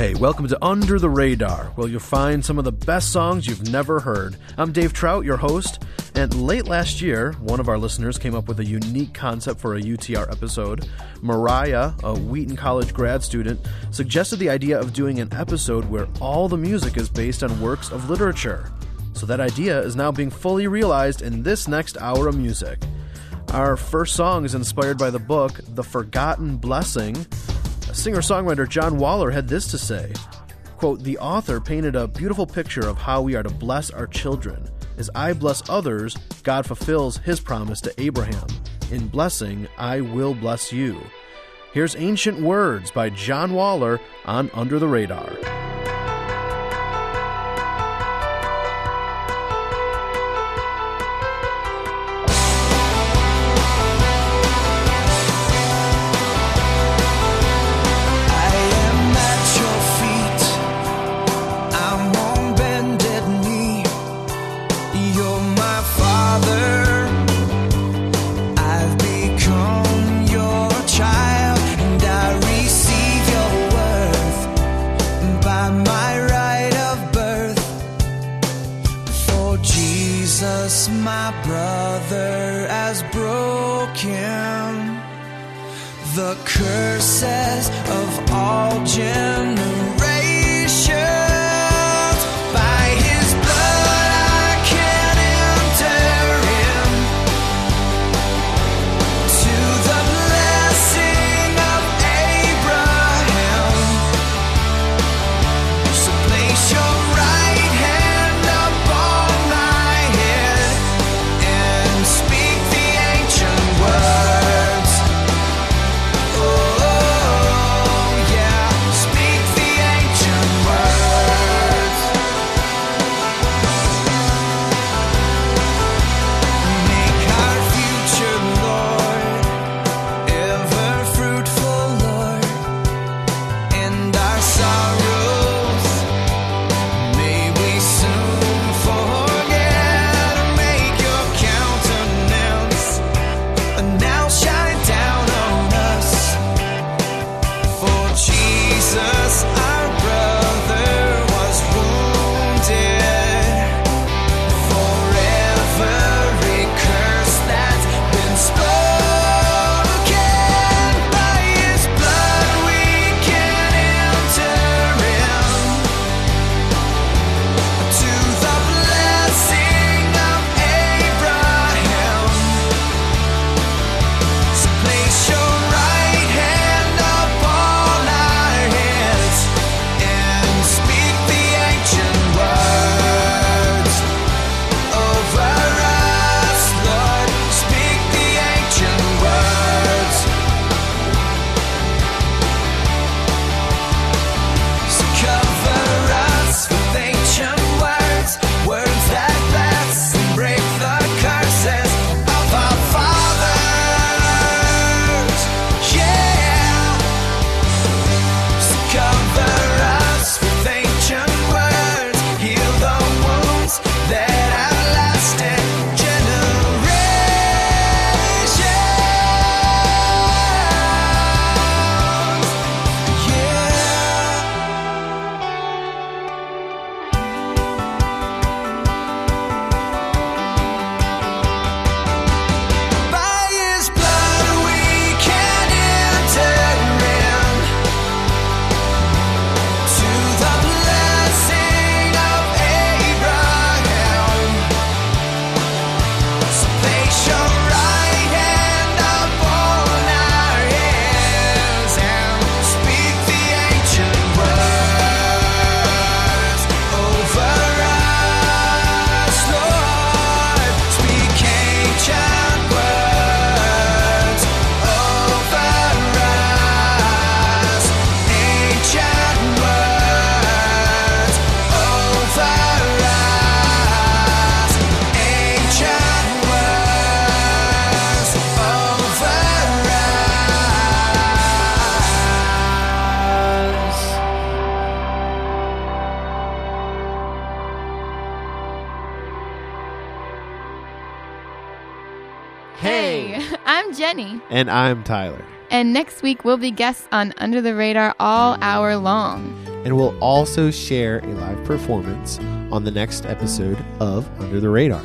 Hey, welcome to Under the Radar, where you'll find some of the best songs you've never heard. I'm Dave Trout, your host, and late last year, one of our listeners came up with a unique concept for a UTR episode. Mariah, a Wheaton College grad student, suggested the idea of doing an episode where all the music is based on works of literature. So that idea is now being fully realized in this next hour of music. Our first song is inspired by the book The Forgotten Blessing Singer songwriter John Waller had this to say quote, The author painted a beautiful picture of how we are to bless our children. As I bless others, God fulfills his promise to Abraham. In blessing, I will bless you. Here's Ancient Words by John Waller on Under the Radar. The curses of all generations. Hey, I'm Jenny. And I'm Tyler. And next week, we'll be guests on Under the Radar all hour long. And we'll also share a live performance on the next episode of Under the Radar.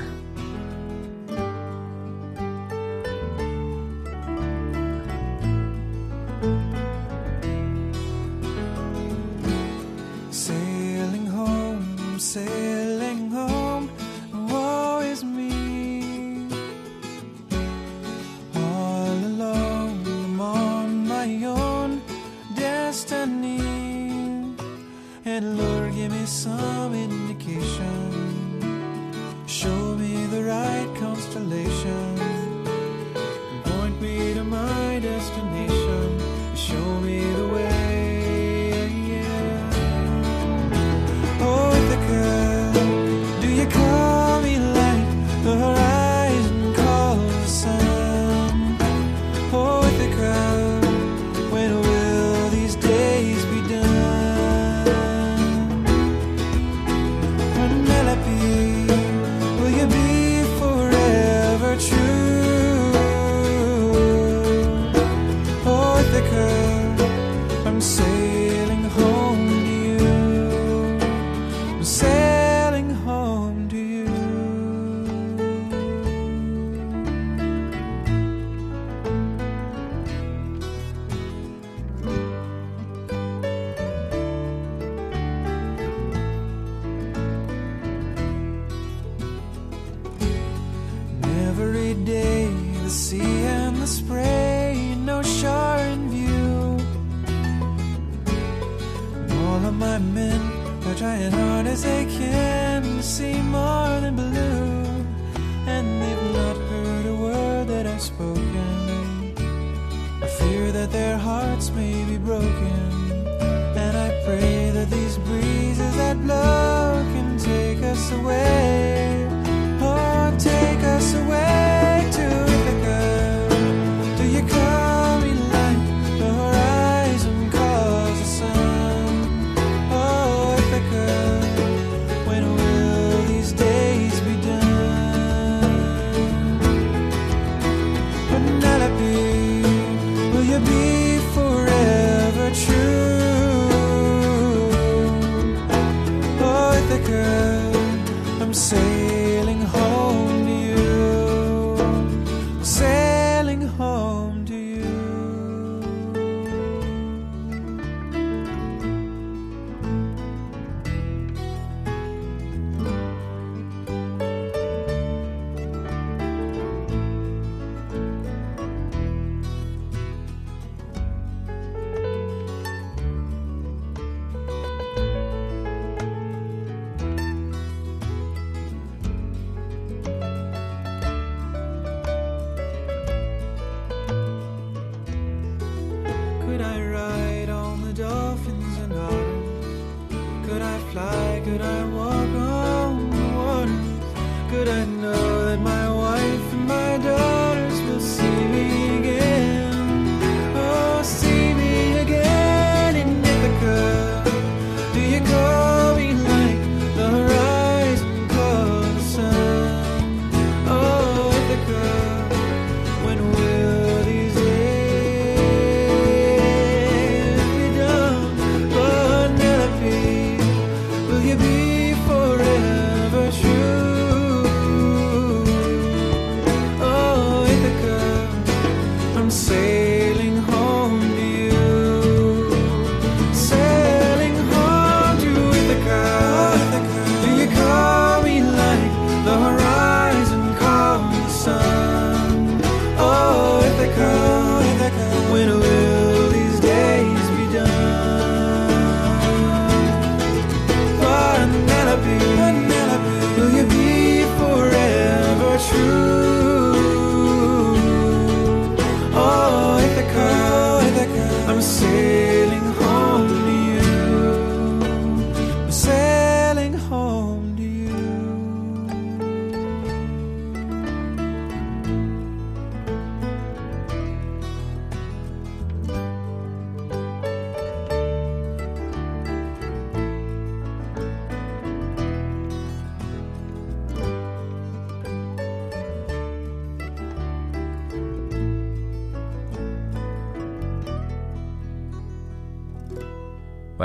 I ride on the dolphins and otters? Could I fly? Could I walk on the waters? Could I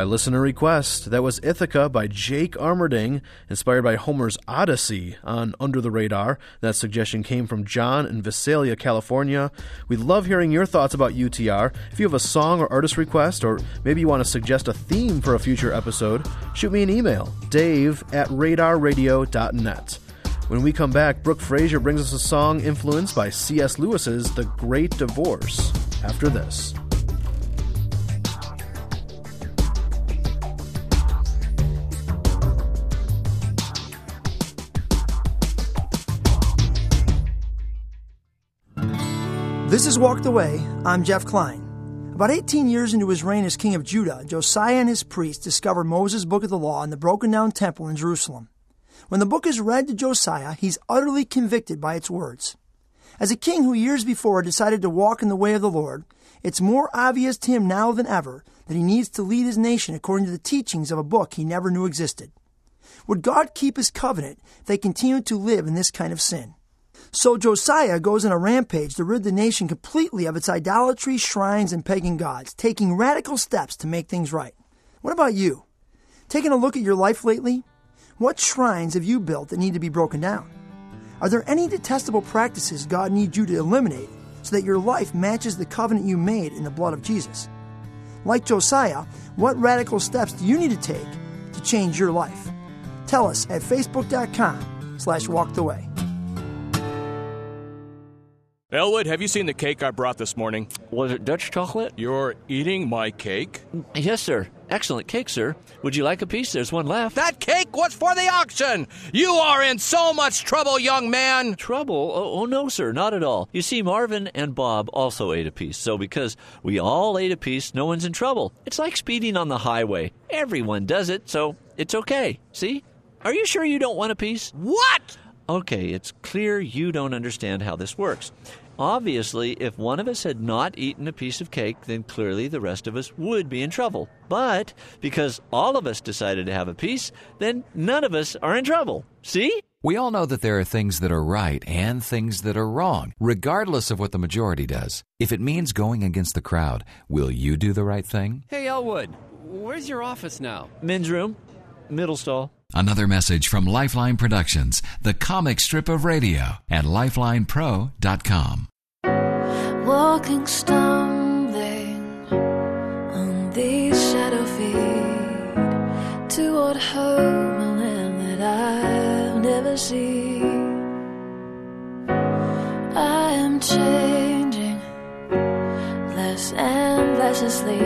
By listener request, that was Ithaca by Jake Armerding, inspired by Homer's Odyssey on Under the Radar. That suggestion came from John in Visalia, California. We love hearing your thoughts about UTR. If you have a song or artist request, or maybe you want to suggest a theme for a future episode, shoot me an email, dave at radarradio.net. When we come back, Brooke Fraser brings us a song influenced by C.S. Lewis's The Great Divorce. After this. This is Walked Away. I'm Jeff Klein. About 18 years into his reign as king of Judah, Josiah and his priests discover Moses' book of the law in the broken down temple in Jerusalem. When the book is read to Josiah, he's utterly convicted by its words. As a king who years before had decided to walk in the way of the Lord, it's more obvious to him now than ever that he needs to lead his nation according to the teachings of a book he never knew existed. Would God keep his covenant if they continued to live in this kind of sin? So Josiah goes on a rampage to rid the nation completely of its idolatry, shrines, and pagan gods, taking radical steps to make things right. What about you? Taking a look at your life lately? What shrines have you built that need to be broken down? Are there any detestable practices God needs you to eliminate so that your life matches the covenant you made in the blood of Jesus? Like Josiah, what radical steps do you need to take to change your life? Tell us at facebook.com slash walkedaway. Elwood, have you seen the cake I brought this morning? Was it Dutch chocolate? You're eating my cake? Yes, sir. Excellent cake, sir. Would you like a piece? There's one left. That cake was for the auction! You are in so much trouble, young man! Trouble? Oh, oh, no, sir, not at all. You see, Marvin and Bob also ate a piece, so because we all ate a piece, no one's in trouble. It's like speeding on the highway. Everyone does it, so it's okay. See? Are you sure you don't want a piece? What? Okay, it's clear you don't understand how this works. Obviously, if one of us had not eaten a piece of cake, then clearly the rest of us would be in trouble. But because all of us decided to have a piece, then none of us are in trouble. See? We all know that there are things that are right and things that are wrong, regardless of what the majority does. If it means going against the crowd, will you do the right thing? Hey, Elwood, where's your office now? Men's room, middle stall. Another message from Lifeline Productions, the comic strip of radio at lifelinepro.com. Walking, stumbling on these shadow feet toward home, a land that I've never seen. I am changing less and less asleep,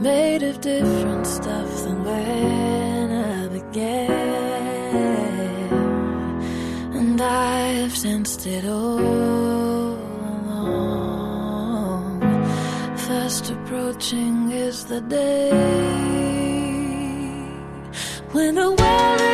made of different stuff than when Began, and I've sensed it all along. Fast approaching is the day when the world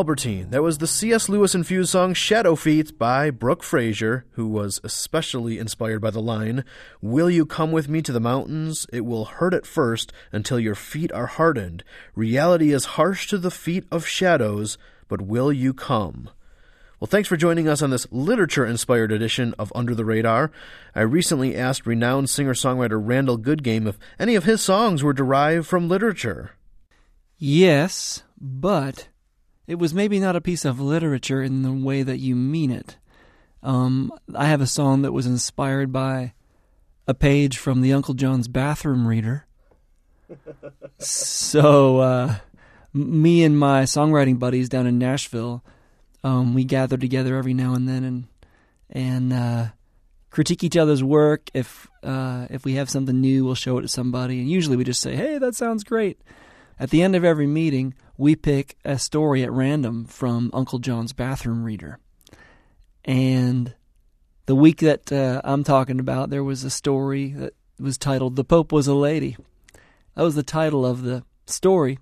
Albertine. That was the C.S. Lewis infused song Shadow Feet by Brooke Fraser, who was especially inspired by the line Will you come with me to the mountains? It will hurt at first until your feet are hardened. Reality is harsh to the feet of shadows, but will you come? Well, thanks for joining us on this literature inspired edition of Under the Radar. I recently asked renowned singer songwriter Randall Goodgame if any of his songs were derived from literature. Yes, but it was maybe not a piece of literature in the way that you mean it. Um, I have a song that was inspired by a page from the Uncle John's bathroom reader. so, uh, me and my songwriting buddies down in Nashville, um, we gather together every now and then and and uh, critique each other's work. If uh, if we have something new, we'll show it to somebody, and usually we just say, "Hey, that sounds great." At the end of every meeting, we pick a story at random from Uncle John's bathroom reader. And the week that uh, I'm talking about, there was a story that was titled The Pope Was a Lady. That was the title of the story.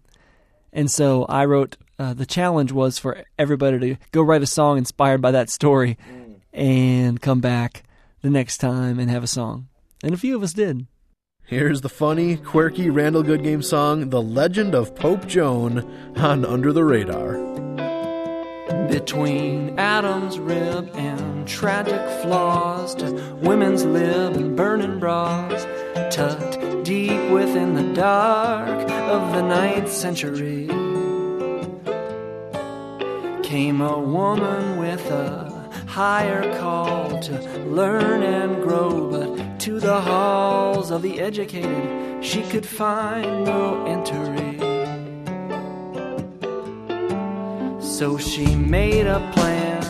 And so I wrote, uh, the challenge was for everybody to go write a song inspired by that story and come back the next time and have a song. And a few of us did. Here's the funny, quirky Randall Goodgame song, The Legend of Pope Joan, on Under the Radar. Between Adam's rib and tragic flaws to women's lib and burning bras, tucked deep within the dark of the ninth century, came a woman with a higher call to learn and grow, but to the halls of the educated she could find no entry. So she made a plan.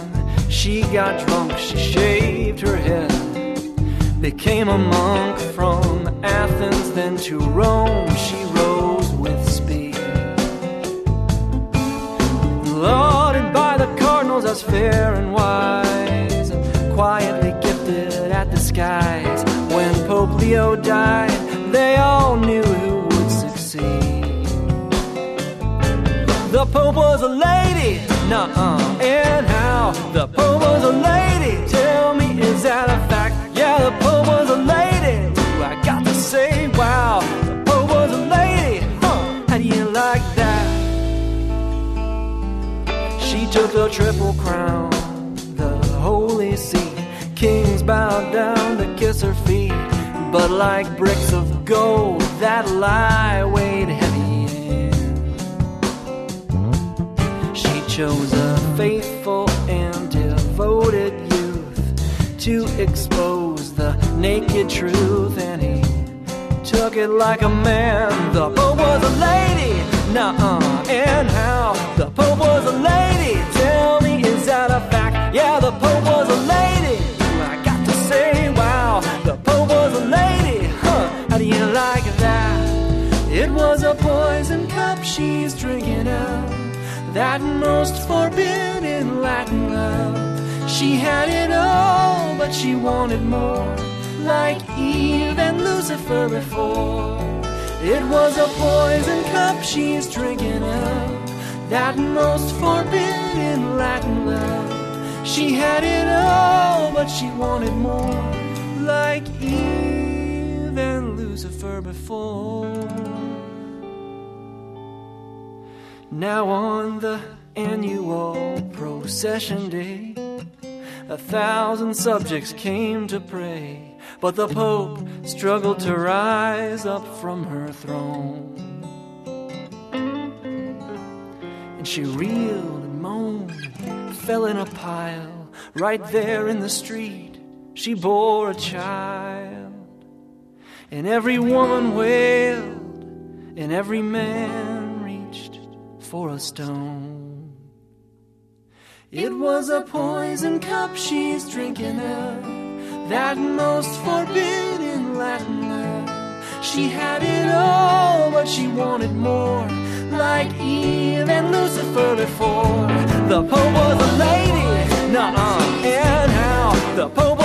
She got drunk, she shaved her head. Became a monk from Athens, then to Rome. She rose with speed. Lauded by the cardinals as fair and wise, quietly gifted at the skies. When Pope Leo died, they all knew who would succeed. The Pope was a lady, nuh-uh, and how? The Pope was a lady, tell me, is that a fact? Yeah, the Pope was a lady, Ooh, I got to say, wow. The Pope was a lady, huh, how do you like that? She took the triple crown, the holy seat. Kings bowed down to kiss her feet, but like bricks of gold, that lie weighed heavy in. She chose a faithful and devoted youth to expose the naked truth, and he took it like a man. The Pope was a lady, nuh-uh, and how? The Pope was a lady. Tell me, is that a fact? Yeah, the Pope was a lady. That most forbidden Latin love. She had it all, but she wanted more. Like Eve and Lucifer before. It was a poison cup she's drinking out. That most forbidden Latin love. She had it all, but she wanted more. Like Eve and Lucifer before. Now on the annual procession day, a thousand subjects came to pray, but the Pope struggled to rise up from her throne. And she reeled and moaned, fell in a pile, right there in the street. She bore a child, and every woman wailed, and every man for a stone. It was a poison cup she's drinking of, that most forbidden Latin love. She had it all, but she wanted more, like Eve and Lucifer before. The Pope was a lady, nuh-uh, and how? The Pope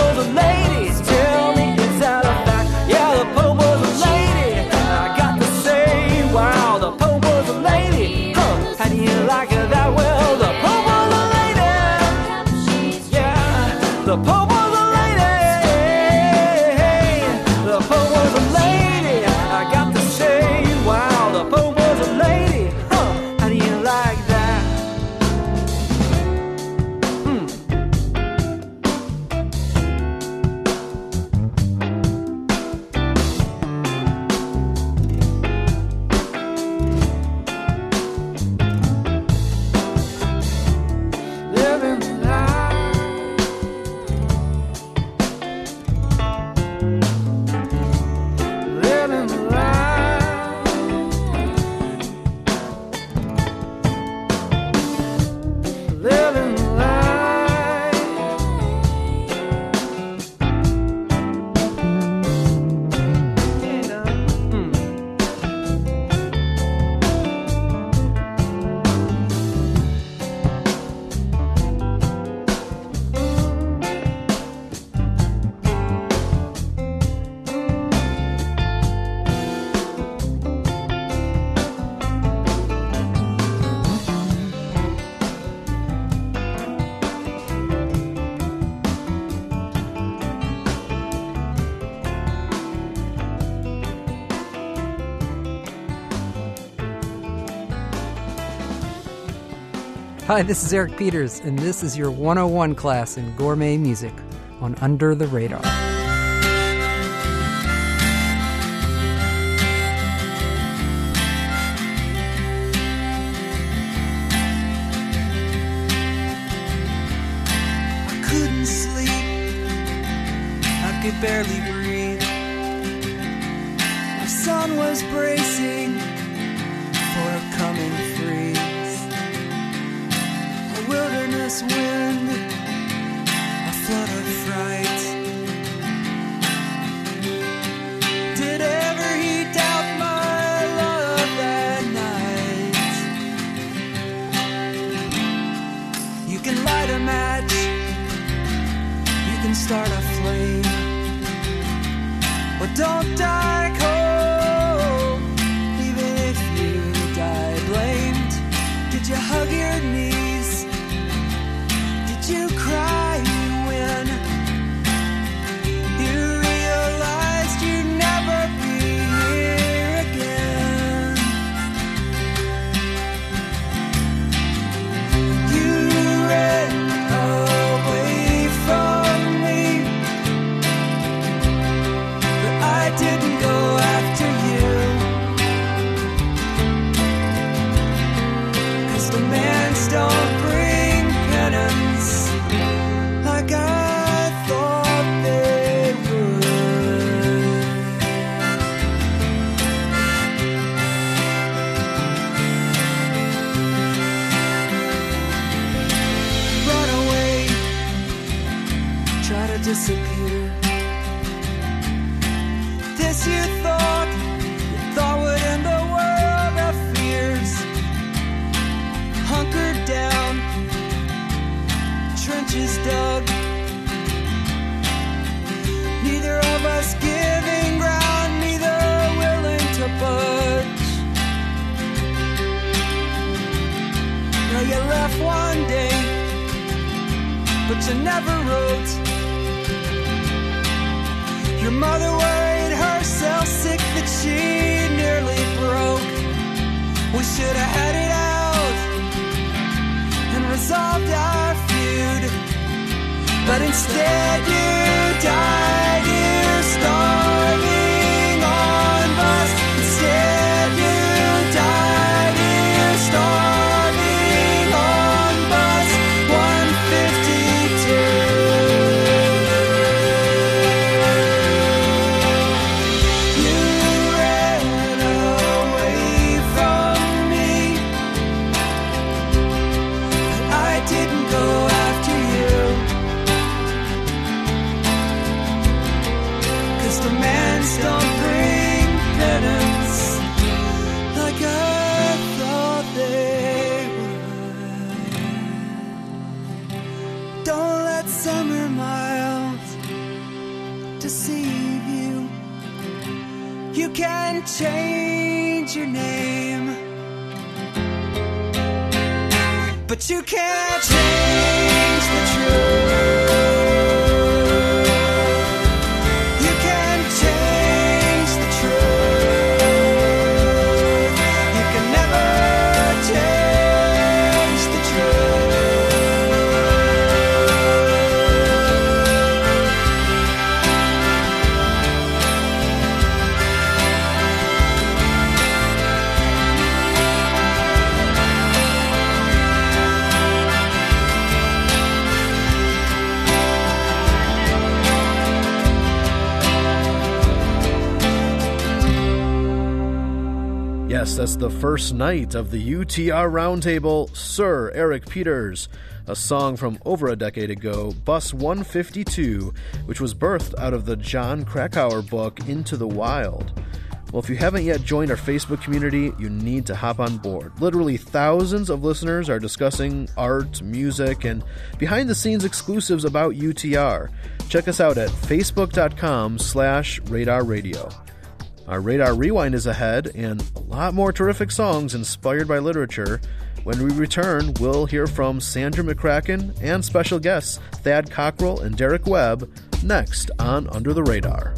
Hi, this is Eric Peters, and this is your 101 class in gourmet music on Under the Radar. I couldn't sleep. I could barely breathe. The sun was bracing for a coming wilderness wind, a flood of fright. Did ever he doubt my love that night? You can light a match, you can start a flame, but don't die. disappear. deceive you. You can change your name, but you can't change. Yes, that's the first knight of the UTR Roundtable, Sir Eric Peters, a song from over a decade ago, Bus 152, which was birthed out of the Jon Krakauer book Into the Wild. Well, if you haven't yet joined our Facebook community, you need to hop on board. Literally thousands of listeners are discussing art, music, and behind the scenes exclusives about UTR. Check us out at facebook.com slash radar radio. Our Radar Rewind is ahead, and a lot more terrific songs inspired by literature. When we return, we'll hear from Sandra McCracken and special guests Thad Cockrell and Derek Webb next on Under the Radar.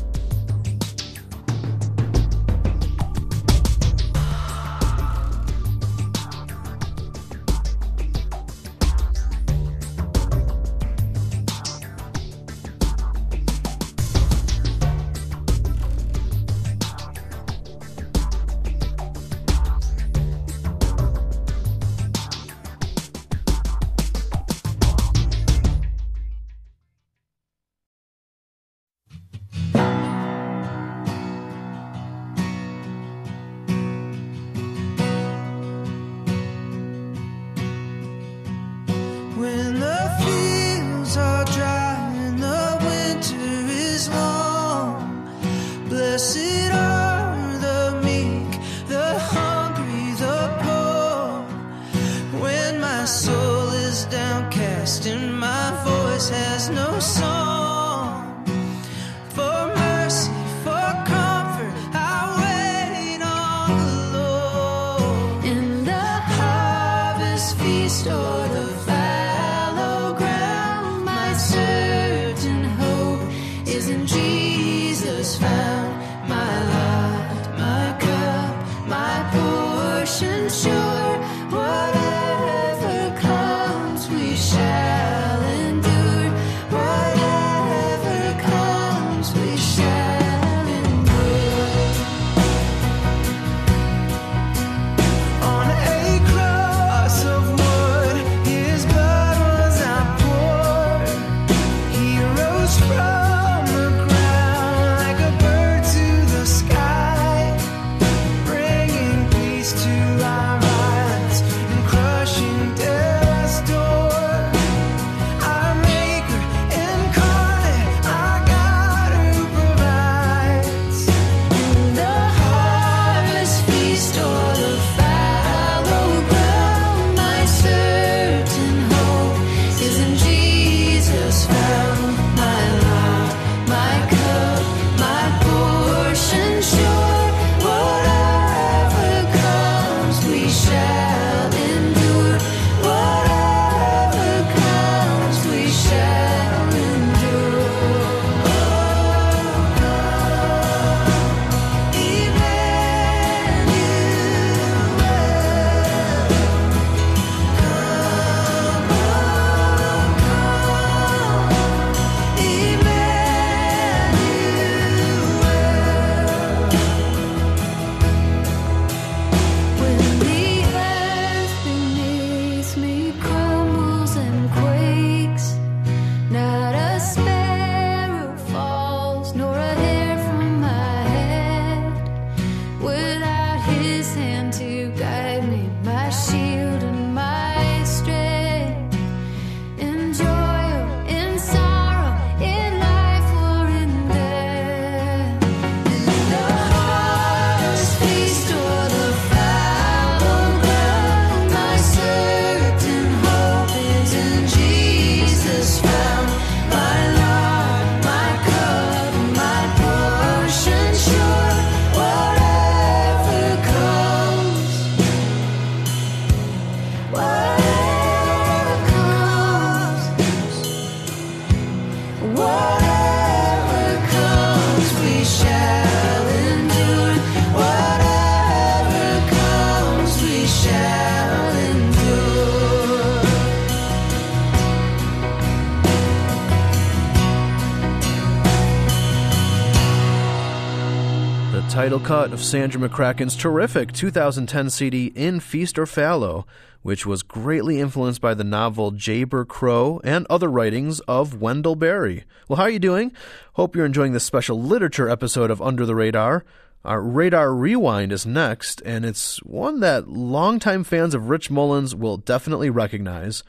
Cut of Sandra McCracken's terrific 2010 CD In Feast or Fallow, which was greatly influenced by the novel Jayber Crow and other writings of Wendell Berry. Well, how are you doing? Hope you're enjoying this special literature episode of Under the Radar. Our Radar Rewind is next, and it's one that longtime fans of Rich Mullins will definitely recognize.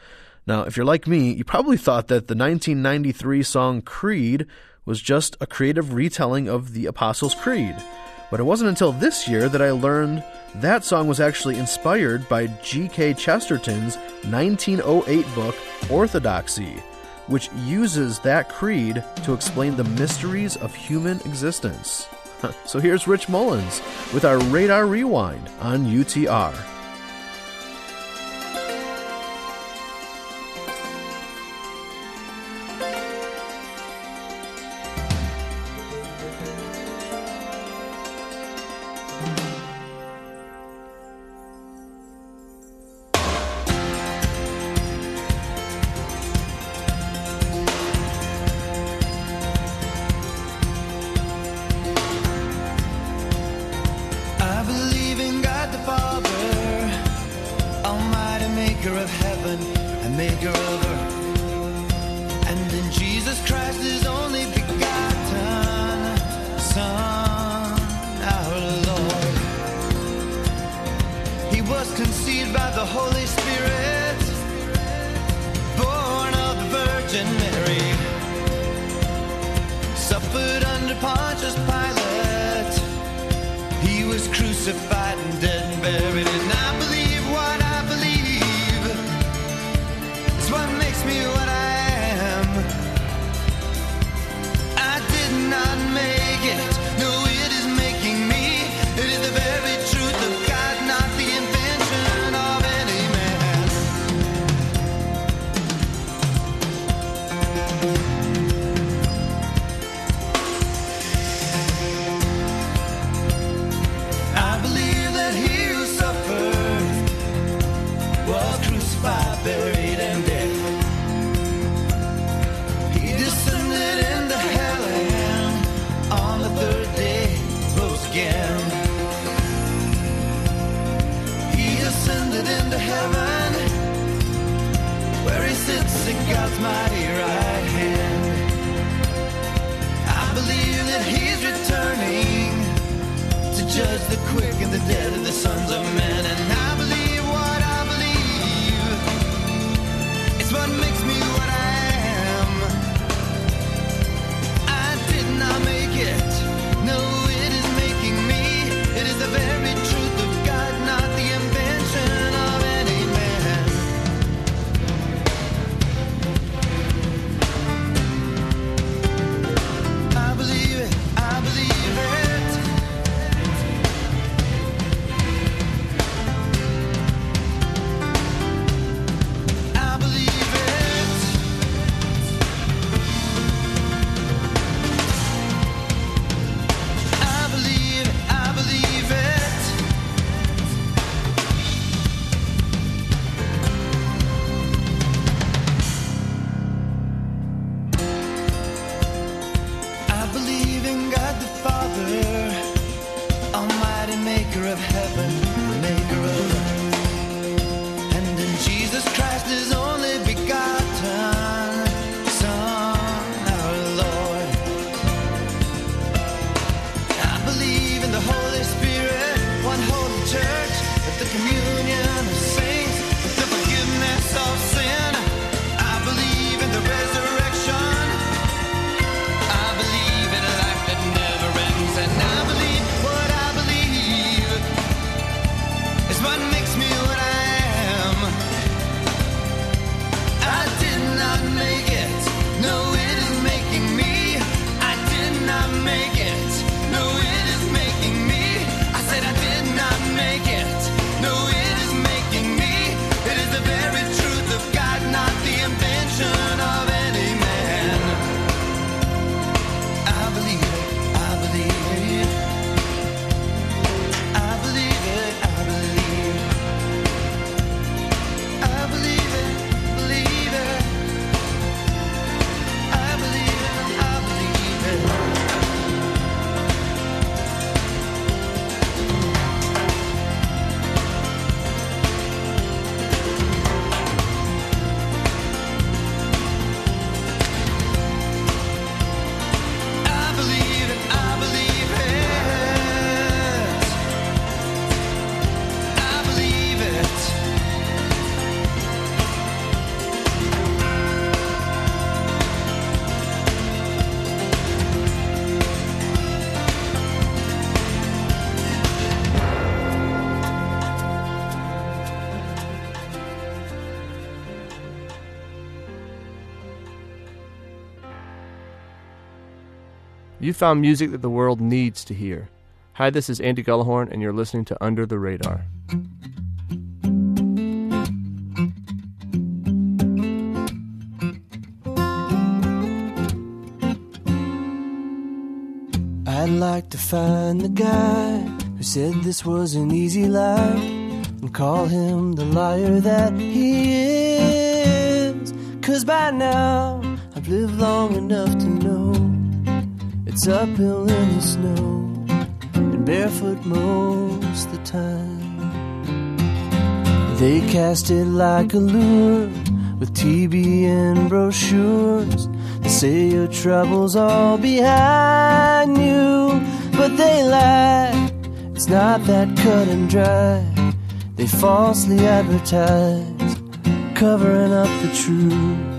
Now, if you're like me, you probably thought that the 1993 song Creed was just a creative retelling of the Apostles' Creed. But it wasn't until this year that I learned that song was actually inspired by G.K. Chesterton's 1908 book, Orthodoxy, which uses that creed to explain the mysteries of human existence. so here's Rich Mullins with our Radar Rewind on UTR. Since in God's mighty right. Found music that the world needs to hear. Hi, this is Andy Gullahorn, and you're listening to Under the Radar. I'd like to find the guy who said this was an easy life and call him the liar that he is. Cause by now I've lived long enough to know it's uphill in the snow and barefoot most the time. They cast it like a lure with and brochures. They say your troubles all behind you, but they lie. It's not that cut and dry. They falsely advertise, covering up the truth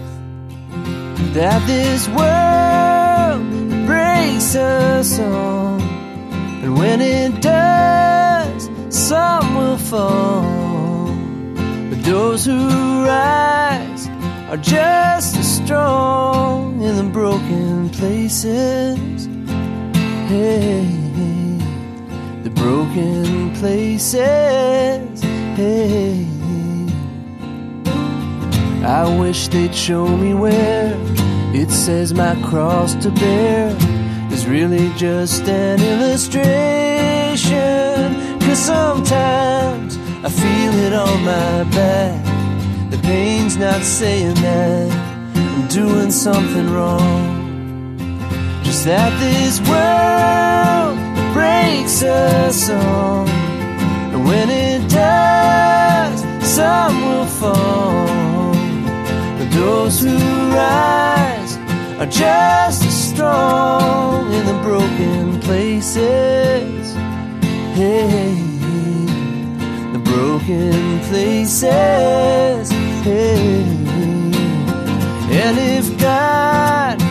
that this world breaks us all, and when it does, some will fall. But those who rise are just as strong in the broken places. Hey, the broken places. Hey, I wish they'd show me where it says my cross to bear is really just an illustration. Cause sometimes I feel it on my back. The pain's not saying that I'm doing something wrong. Just that this world breaks us all. And when it does, some will fall. But those who rise are just as strong in the broken places. Hey, the broken places. Hey, and if God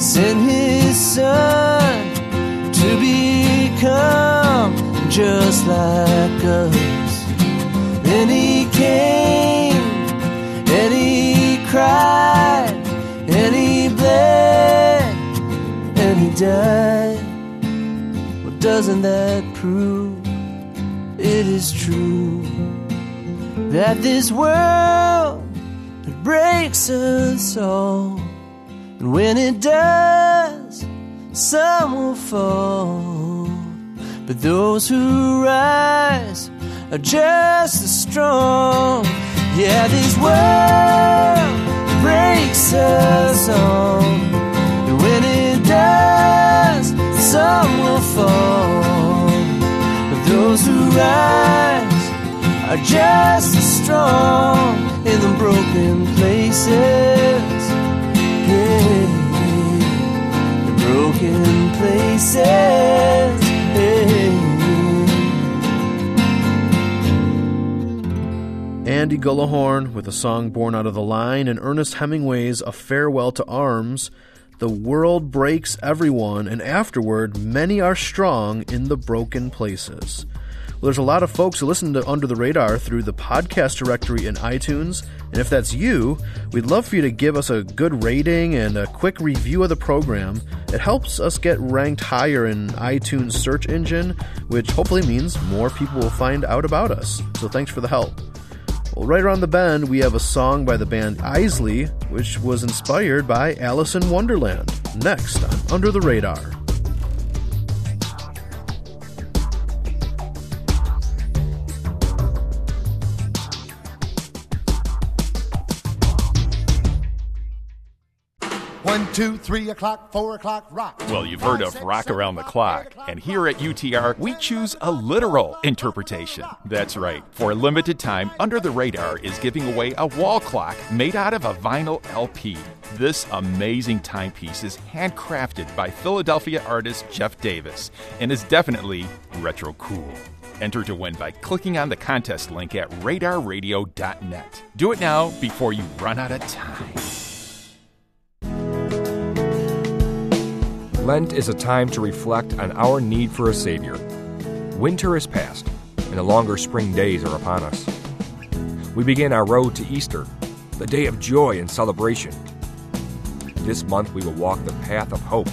sent His Son to become just like us, then He came and He cried And He died. Well, doesn't that prove it is true that this world it breaks us all, and when it does, some will fall, but those who rise are just as strong. Yeah, this world breaks us all, and when it does, some will fall, but those who rise are just as strong in the broken places. Hey, the broken places. Andy Gullahorn with a song born out of the line and Ernest Hemingway's A Farewell to Arms. The world breaks everyone, and afterward, many are strong in the broken places. Well, there's a lot of folks who listen to Under the Radar through the podcast directory in iTunes, and if that's you, we'd love for you to give us a good rating and a quick review of the program. It helps us get ranked higher in iTunes search engine, which hopefully means more people will find out about us. So thanks for the help. Well, right around the bend, we have a song by the band Eisley, which was inspired by Alice in Wonderland. Next on Under the Radar. One, two, three o'clock, four o'clock, rock. Well, you've heard of Rock Around the Clock, and here at UTR, we choose a literal interpretation. That's right. For a limited time, Under the Radar is giving away a wall clock made out of a vinyl LP. This amazing timepiece is handcrafted by Philadelphia artist Jeff Davis and is definitely retro cool. Enter to win by clicking on the contest link at radarradio.net. Do it now before you run out of time. Lent is a time to reflect on our need for a Savior. Winter is past, and the longer spring days are upon us. We begin our road to Easter, the day of joy and celebration. This month we will walk the path of hope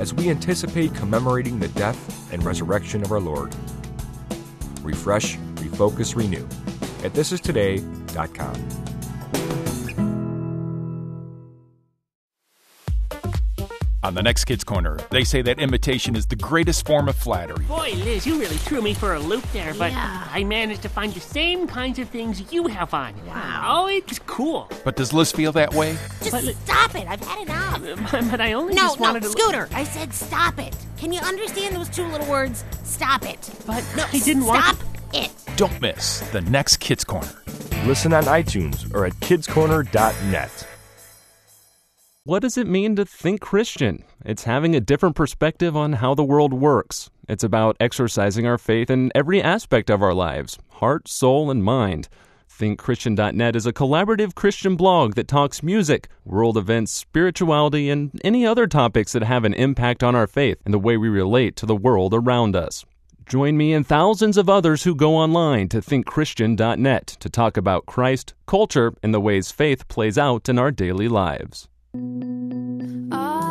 as we anticipate commemorating the death and resurrection of our Lord. Refresh, refocus, renew at thisistoday.com. On the next Kids Corner, they say that imitation is the greatest form of flattery. Boy, Liz, you really threw me for a loop there, but Yeah. I managed to find the same kinds of things you have on. Wow. Oh, it's cool. But does Liz feel that way? Just But- stop it. I've had enough. Uh, but I only no, just no, wanted to. Scooter. I said stop it. Can you understand those two little words? Stop it. But no, I didn't want stop it. Don't miss the next Kids Corner. Listen on iTunes or at kidscorner.net. What does it mean to think Christian? It's having a different perspective on how the world works. It's about exercising our faith in every aspect of our lives heart, soul, and mind. ThinkChristian.net is a collaborative Christian blog that talks music, world events, spirituality, and any other topics that have an impact on our faith and the way we relate to the world around us. Join me and thousands of others who go online to thinkchristian.net to talk about Christ, culture, and the ways faith plays out in our daily lives. I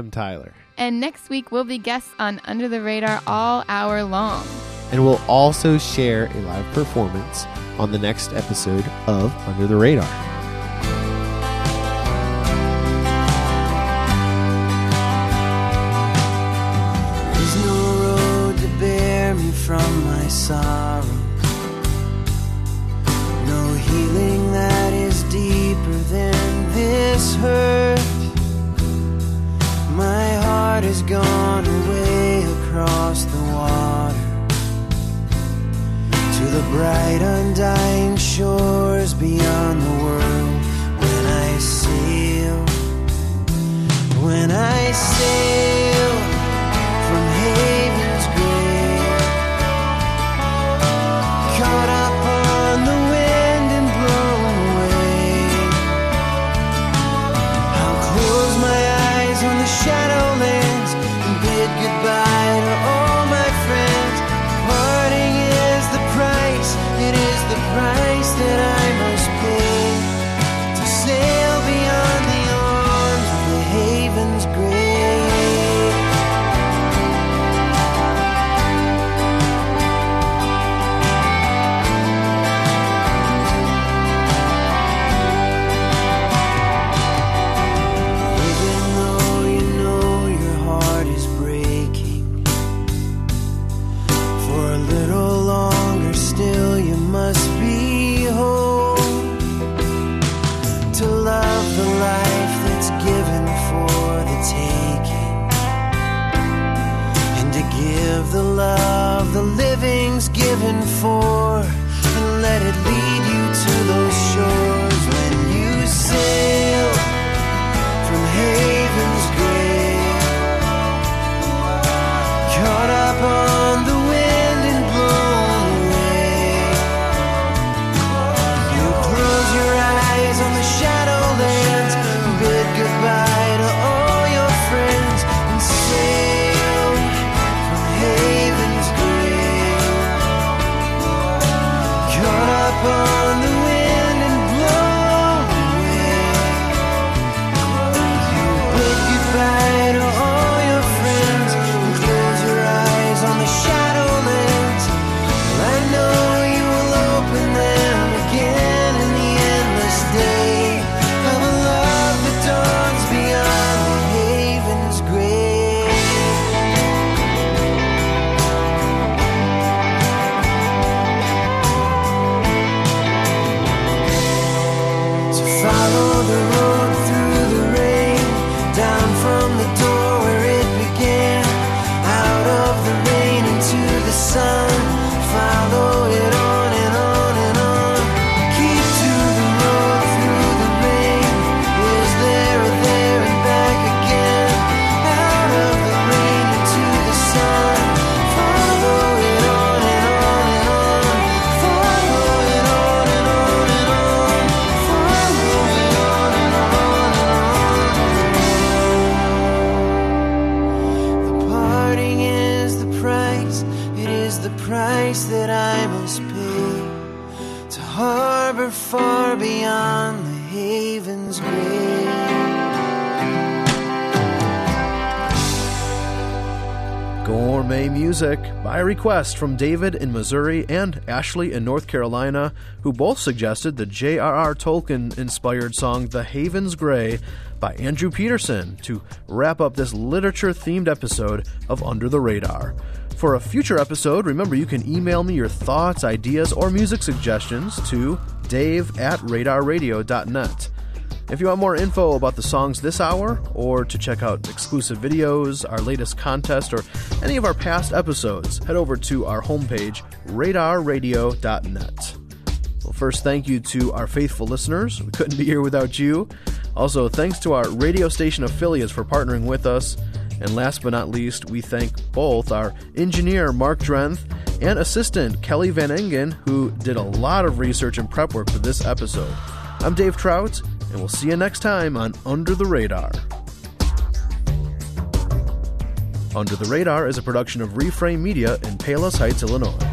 I'm Tyler. and next week we'll be guests on Under the Radar all hour long. And we'll also share a live performance on the next episode of Under the Radar. Living's given for, and let it lead music by request from David in Missouri and Ashley in North Carolina, who both suggested the J.R.R. Tolkien inspired song The Haven's Grey by Andrew Peterson to wrap up this literature themed episode of Under the Radar. For a future episode, remember you can email me your thoughts, ideas, or music suggestions to dave at radarradio.net. If you want more info about the songs this hour, or to check out exclusive videos, our latest contest, or any of our past episodes, head over to our homepage, radarradio.net. Well, first, thank you to our faithful listeners. We couldn't be here without you. Also, thanks to our radio station affiliates for partnering with us. And last but not least, we thank both our engineer, Mark Drenth, and assistant, Kelly Van Engen, who did a lot of research and prep work for this episode. I'm Dave Trout, and we'll see you next time on Under the Radar. Under the Radar is a production of Reframe Media in Palos Heights, Illinois.